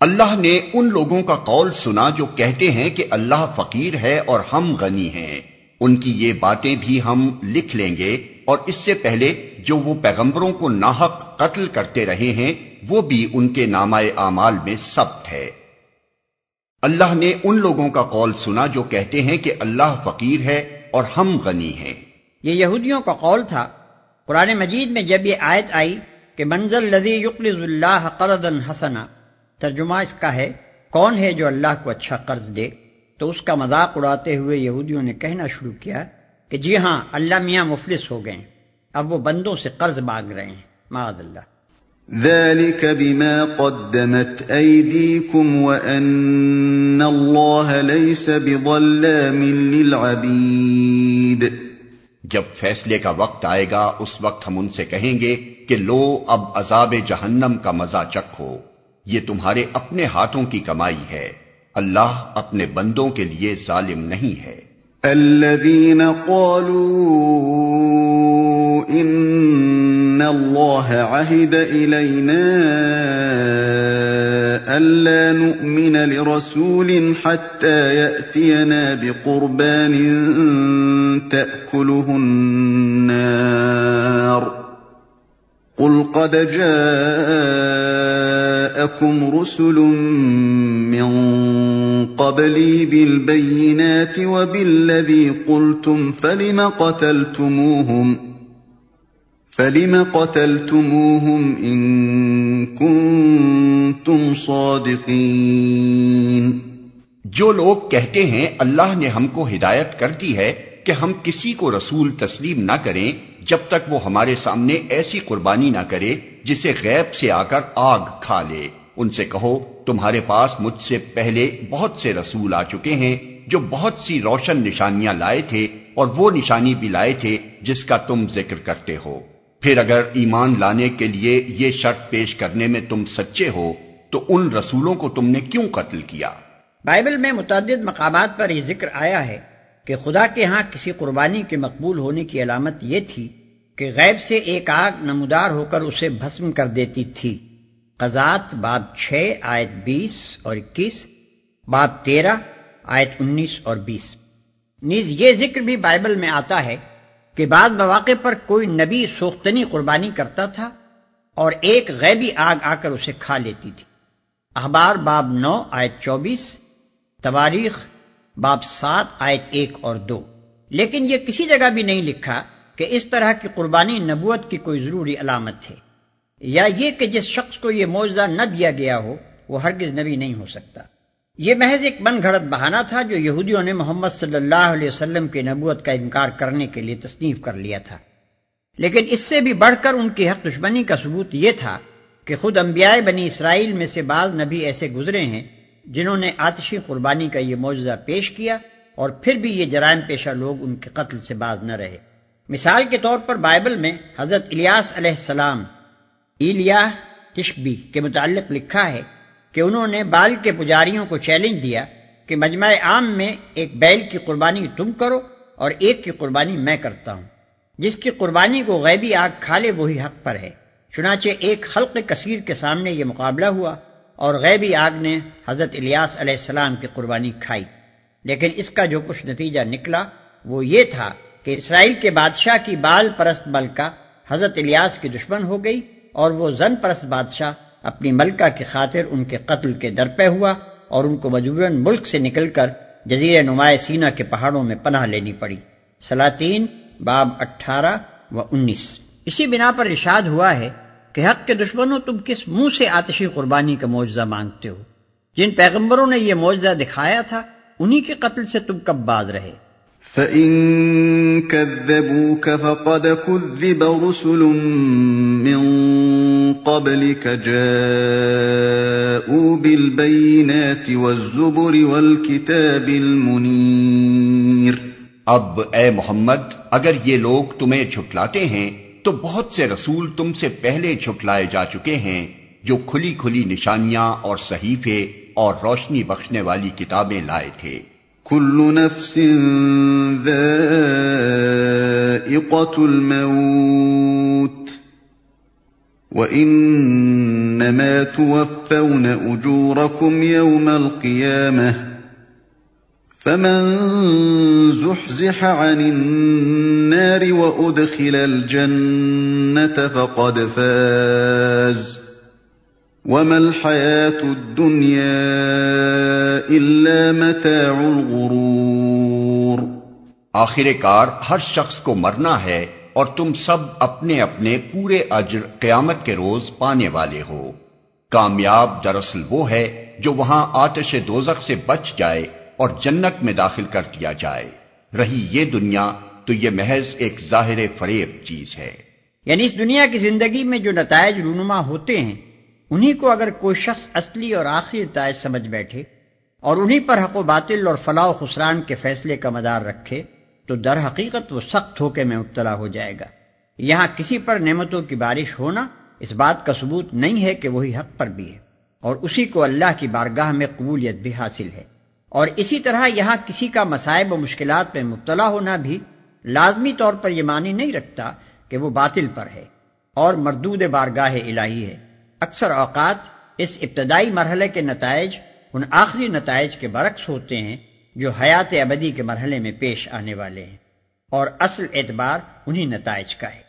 اللہ نے ان لوگوں کا قول سنا جو کہتے ہیں کہ اللہ فقیر ہے اور ہم غنی ہیں۔ ان کی یہ باتیں بھی ہم لکھ لیں گے اور اس سے پہلے جو وہ پیغمبروں کو ناحق قتل کرتے رہے ہیں، وہ بھی ان کے نامۂ اعمال میں سبت ہے۔ اللہ نے ان لوگوں کا قول سنا جو کہتے ہیں کہ اللہ فقیر ہے اور ہم غنی ہیں۔ یہ یہودیوں کا قول تھا۔ قرآن مجید میں جب یہ آیت آئی کہ منزل لذی یقلز اللہ قرضا حسنا ترجمہ اس کا ہے کون ہے جو اللہ کو اچھا قرض دے؟ تو اس کا مذاق اڑاتے ہوئے یہودیوں نے کہنا شروع کیا کہ جی ہاں اللہ میاں مفلس ہو گئے اب وہ بندوں سے قرض مانگ رہے ہیں۔ معاذ اللہ۔ ذلك بما قدمت ايديكم وان الله ليس بظلام للعبيد۔ جب فیصلے کا وقت آئے گا اس وقت ہم ان سے کہیں گے کہ لو اب عذاب جہنم کا مزہ چکھو۔ یہ تمہارے اپنے ہاتھوں کی کمائی ہے۔ اللہ اپنے بندوں کے لیے ظالم نہیں ہے۔ الذين قالوا ان الله عهد الينا الا نؤمن لرسول حتى ياتينا بقربان تاكله النار۔ قل قد جاءكم رسل من قبلي بالبينات وبالذي قلتم فلم قتلتموهم فلم قتلتموهم إن كنتم صادقين جو لوگ کہتے ہیں اللہ نے ہم کو ہدایت کر دی ہے کہ ہم کسی کو رسول تسلیم نہ کریں جب تک وہ ہمارے سامنے ایسی قربانی نہ کرے جسے غیب سے آ کر آگ کھا لے۔ ان سے کہو، تمہارے پاس مجھ سے پہلے بہت سے رسول آ چکے ہیں جو بہت سی روشن نشانیاں لائے تھے اور وہ نشانی بھی لائے تھے جس کا تم ذکر کرتے ہو۔ پھر اگر ایمان لانے کے لیے یہ شرط پیش کرنے میں تم سچے ہو، تو ان رسولوں کو تم نے کیوں قتل کیا؟ بائبل میں متعدد مقامات پر یہ ذکر آیا ہے۔ کہ خدا کے ہاں کسی قربانی کے مقبول ہونے کی علامت یہ تھی کہ غیب سے ایک آگ نمودار ہو کر اسے بھسم کر دیتی تھی۔ قزات باب چھ، آیت بیس اور اکیس، باب تیرہ، آیت انیس اور بیس۔ نیز یہ ذکر بھی بائبل میں آتا ہے کہ بعض مواقع پر کوئی نبی سوختنی قربانی کرتا تھا اور ایک غیبی آگ آ کر اسے کھا لیتی تھی۔ اخبار باب نو، آیت چوبیس، تواریخ باب سات، آیت ایک اور دو۔ لیکن یہ کسی جگہ بھی نہیں لکھا کہ اس طرح کی قربانی نبوت کی کوئی ضروری علامت ہے یا یہ کہ جس شخص کو یہ معاوضہ نہ دیا گیا ہو، وہ ہرگز نبی نہیں ہو سکتا۔ یہ محض ایک من گھڑت بہانہ تھا جو یہودیوں نے محمد صلی اللہ علیہ وسلم کی نبوت کا انکار کرنے کے لیے تصنیف کر لیا تھا۔ لیکن اس سے بھی بڑھ کر ان کی حق دشمنی کا ثبوت یہ تھا کہ خود انبیاء بنی اسرائیل میں سے بعض نبی ایسے گزرے ہیں جنہوں نے آتشی قربانی کا یہ معجزہ پیش کیا اور پھر بھی یہ جرائم پیشہ لوگ ان کے قتل سے باز نہ رہے۔ مثال کے طور پر بائبل میں حضرت الیاس علیہ السلام ایلیا تشبی کے متعلق لکھا ہے کہ انہوں نے بال کے پجاریوں کو چیلنج دیا کہ مجمع عام میں ایک بیل کی قربانی تم کرو اور ایک کی قربانی میں کرتا ہوں۔ جس کی قربانی کو غیبی آگ کھا لے وہی حق پر ہے۔ چنانچہ ایک خلق کثیر کے سامنے یہ مقابلہ ہوا اور غیبی آگ نے حضرت الیاس علیہ السلام کی قربانی کھائی۔ لیکن اس کا جو کچھ نتیجہ نکلا وہ یہ تھا کہ اسرائیل کے بادشاہ کی بال پرست ملکہ حضرت الیاس کی دشمن ہو گئی اور وہ زن پرست بادشاہ اپنی ملکہ کی خاطر ان کے قتل کے درپے ہوا اور ان کو مجبوراً ملک سے نکل کر جزیر نمایاں سینا کے پہاڑوں میں پناہ لینی پڑی۔ سلاطین، باب اٹھارہ و انیس۔ اسی بنا پر ارشاد ہوا ہے کہ حق کے دشمنوں تم کس منہ سے آتشی قربانی کا معجزہ مانگتے ہو؟ جن پیغمبروں نے یہ معجزہ دکھایا تھا انہی کے قتل سے تم کب باز رہے؟ فَإِن كَذَّبُوكَ فَقَدْ كُذِّبَ رُسُلٌ مِّن قبلك جاءوا بالبينات والزبر والكتاب المنير۔ اب اے محمد اگر یہ لوگ تمہیں جھٹلاتے ہیں تو بہت سے رسول تم سے پہلے جھٹلائے جا چکے ہیں جو کھلی کھلی نشانیاں اور صحیفے اور روشنی بخشنے والی کتابیں لائے تھے۔ كل نفس ذائقة الموت وإنما توفون أجوركم يوم القيامة فمن زحزح عن النار وادخل الجنه فقد فاز. وما الحياه الدنيا الا متاع الغرور. آخر کار ہر شخص کو مرنا ہے اور تم سب اپنے اپنے پورے اجر قیامت کے روز پانے والے ہو۔ کامیاب دراصل وہ ہے جو وہاں آتش دوزخ سے بچ جائے اور جنت میں داخل کر دیا جائے۔ رہی یہ دنیا، تو یہ محض ایک ظاہر فریب چیز ہے۔ یعنی اس دنیا کی زندگی میں جو نتائج رونما ہوتے ہیں، انہی کو اگر کوئی شخص اصلی اور آخری نتائج سمجھ بیٹھے اور انہی پر حق و باطل اور فلاح و خسران کے فیصلے کا مدار رکھے، تو در حقیقت وہ سخت ہو کے میں مبتلا ہو جائے گا۔ یہاں کسی پر نعمتوں کی بارش ہونا اس بات کا ثبوت نہیں ہے کہ وہی حق پر بھی ہے اور اسی کو اللہ کی بارگاہ میں قبولیت بھی حاصل ہے۔ اور اسی طرح یہاں کسی کا مسائب و مشکلات میں مبتلا ہونا بھی لازمی طور پر یہ معنی نہیں رکھتا کہ وہ باطل پر ہے اور مردود بارگاہ الہی ہے۔ اکثر اوقات اس ابتدائی مرحلے کے نتائج ان آخری نتائج کے برعکس ہوتے ہیں جو حیات ابدی کے مرحلے میں پیش آنے والے ہیں اور اصل اعتبار انہی نتائج کا ہے۔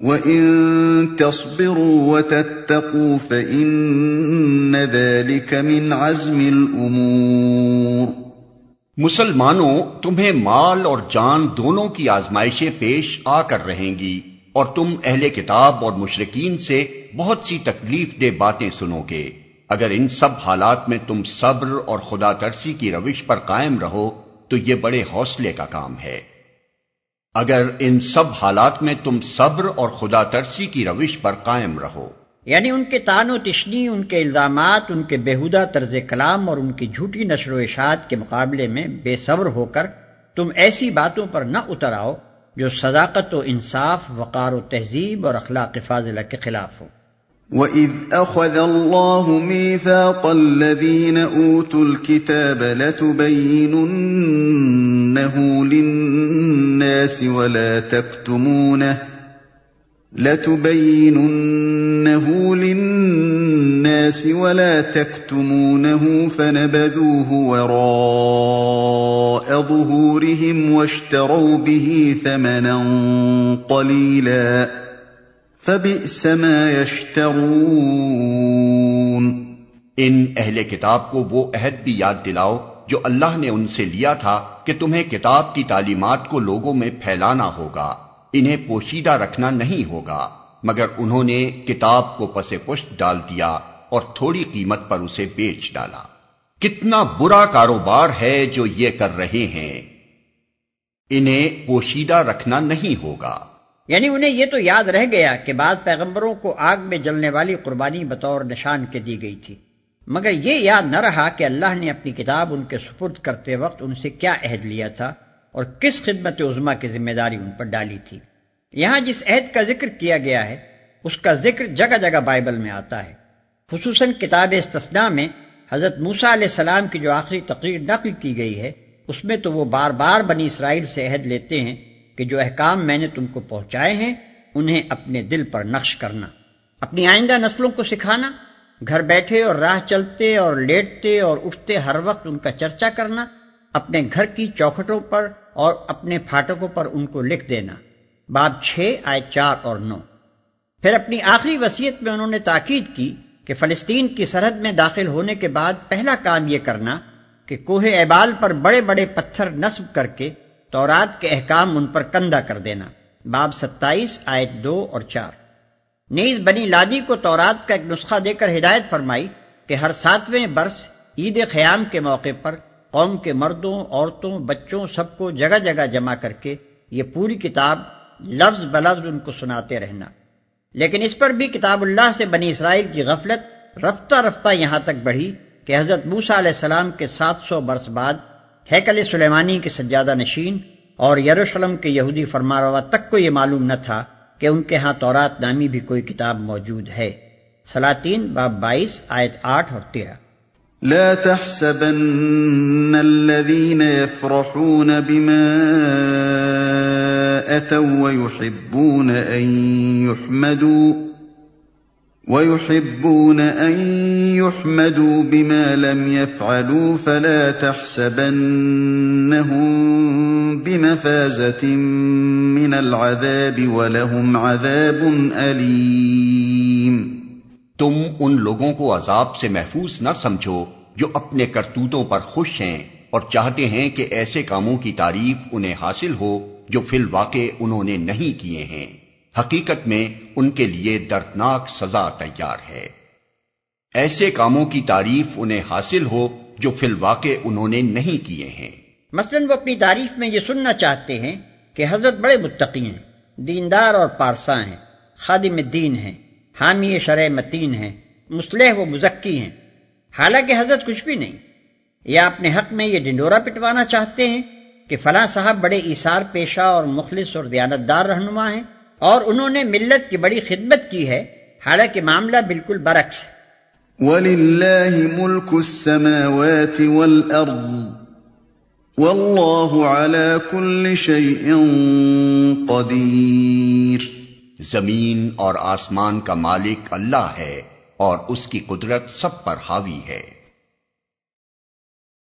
وَإِن تَصْبِرُوا وَتَتَّقُوا فَإِنَّ ذَلِكَ مِنْ عَزْمِ الْأُمُورِ مسلمانوں، تمہیں مال اور جان دونوں کی آزمائشیں پیش آ کر رہیں گی، اور تم اہل کتاب اور مشرقین سے بہت سی تکلیف دہ باتیں سنو گے۔ اگر ان سب حالات میں تم صبر اور خدا ترسی کی روش پر قائم رہو، تو یہ بڑے حوصلے کا کام ہے۔ اگر ان سب حالات میں تم صبر اور خدا ترسی کی روش پر قائم رہو۔ یعنی ان کے تان و تشنی، ان کے الزامات، ان کے بےحدہ طرز کلام اور ان کی جھوٹی نشر و اشاعت کے مقابلے میں بے صبر ہو کر تم ایسی باتوں پر نہ اتر آؤ جو صداقت و انصاف، وقار و تہذیب اور اخلاق فاضلہ کے خلاف ہو۔ وَإِذْ أَخَذَ اللَّهُ مِيثَاقَ الَّذِينَ أُوتُوا الْكِتَابَ لَتُبَيِّنُنَّهُ لِلنَّاسِ وَلَا تَكْتُمُونَهُ لَتُبَيِّنُنَّهُ لِلنَّاسِ وَلَا تَكْتُمُونَهُ فَنَبَذُوهُ وَرَاءَ ظُهُورِهِمْ وَاشْتَرَوْا بِهِ ثَمَنًا قَلِيلًا ان اہل کتاب کو وہ عہد بھی یاد دلاؤ جو اللہ نے ان سے لیا تھا کہ تمہیں کتاب کی تعلیمات کو لوگوں میں پھیلانا ہوگا، انہیں پوشیدہ رکھنا نہیں ہوگا۔ مگر انہوں نے کتاب کو پس پشت ڈال دیا اور تھوڑی قیمت پر اسے بیچ ڈالا۔ کتنا برا کاروبار ہے جو یہ کر رہے ہیں۔ انہیں پوشیدہ رکھنا نہیں ہوگا۔ یعنی انہیں یہ تو یاد رہ گیا کہ بعض پیغمبروں کو آگ میں جلنے والی قربانی بطور نشان کے دی گئی تھی۔ مگر یہ یاد نہ رہا کہ اللہ نے اپنی کتاب ان کے سپرد کرتے وقت ان سے کیا عہد لیا تھا اور کس خدمت عظما کی ذمہ داری ان پر ڈالی تھی۔ یہاں جس عہد کا ذکر کیا گیا ہے، اس کا ذکر جگہ جگہ بائبل میں آتا ہے۔ خصوصاً کتاب استثناء میں حضرت موسا علیہ السلام کی جو آخری تقریر نقل کی گئی ہے، اس میں تو وہ بار بار بنی اسرائیل سے عہد لیتے ہیں کہ جو احکام میں نے تم کو پہنچائے ہیں، انہیں اپنے دل پر نقش کرنا۔ اپنی آئندہ نسلوں کو سکھانا، گھر بیٹھے اور راہ چلتے اور لیٹتے اور اٹھتے ہر وقت ان کا چرچا کرنا، اپنے گھر کی چوکھٹوں پر اور اپنے پھاٹکوں پر ان کو لکھ دینا۔ باب چھ آئے چار اور نو۔ پھر اپنی آخری وسیعت میں انہوں نے تاکید کی کہ فلسطین کی سرحد میں داخل ہونے کے بعد پہلا کام یہ کرنا کہ کوہ ایبال پر بڑے بڑے پتھر نصب کر کے تورات کے احکام ان پر کندہ کر دینا۔ باب ستائیس، آیت دو اور چار۔ نیز بنی لادی کو تورات کا ایک نسخہ دے کر ہدایت فرمائی کہ ہر ساتویں برس عید خیام کے موقع پر قوم کے مردوں، عورتوں، بچوں سب کو جگہ جگہ جمع کر کے یہ پوری کتاب لفظ بلفظ ان کو سناتے رہنا۔ لیکن اس پر بھی کتاب اللہ سے بنی اسرائیل کی غفلت رفتہ رفتہ یہاں تک بڑھی کہ حضرت موسا علیہ السلام کے سات سو برس بعد ہیکل سلیمانی کے سجادہ نشین اور یروشلم کے یہودی فرماروا تک کو یہ معلوم نہ تھا کہ ان کے ہاں تورات نامی بھی کوئی کتاب موجود ہے۔ سلاطین، باب بائیس، آیت آٹھ اور تیرہ۔ لا تحسبن الذين يفرحون بما أتوا ويحبون أن يحمدوا ويحبون أن يحمدوا بما لم يفعلوا فلا تحسبنهم بمفازة من العذاب ولهم عذاب أليم تم ان لوگوں کو عذاب سے محفوظ نہ سمجھو جو اپنے کرتوتوں پر خوش ہیں اور چاہتے ہیں کہ ایسے کاموں کی تعریف انہیں حاصل ہو جو فی الواقع انہوں نے نہیں کیے ہیں۔ حقیقت میں ان کے لیے دردناک سزا تیار ہے۔ ایسے کاموں کی تعریف انہیں حاصل ہو جو فی الواقع انہوں نے نہیں کیے ہیں۔ مثلا وہ اپنی تعریف میں یہ سننا چاہتے ہیں کہ حضرت بڑے متقی ہیں، دیندار اور پارسا ہیں، خادم دین ہیں، حامی شرع متین ہیں مسلح و مزکی ہیں۔ حالانکہ حضرت کچھ بھی نہیں۔ یا اپنے حق میں یہ ڈنڈورا پٹوانا چاہتے ہیں کہ فلاں صاحب بڑے ایسار پیشہ اور مخلص اور دیانتدار رہنما ہیں۔ اور انہوں نے ملت کی بڑی خدمت کی ہے حالانکہ معاملہ بالکل برعکس ہے۔ وَلِلَّهِ مُلْكُ السَّمَاوَاتِ وَالْأَرْضِ وَاللَّهُ عَلَى كُلِّ شَيْءٍ قَدِيرٌ۔ زمین اور آسمان کا مالک اللہ ہے اور اس کی قدرت سب پر حاوی ہے۔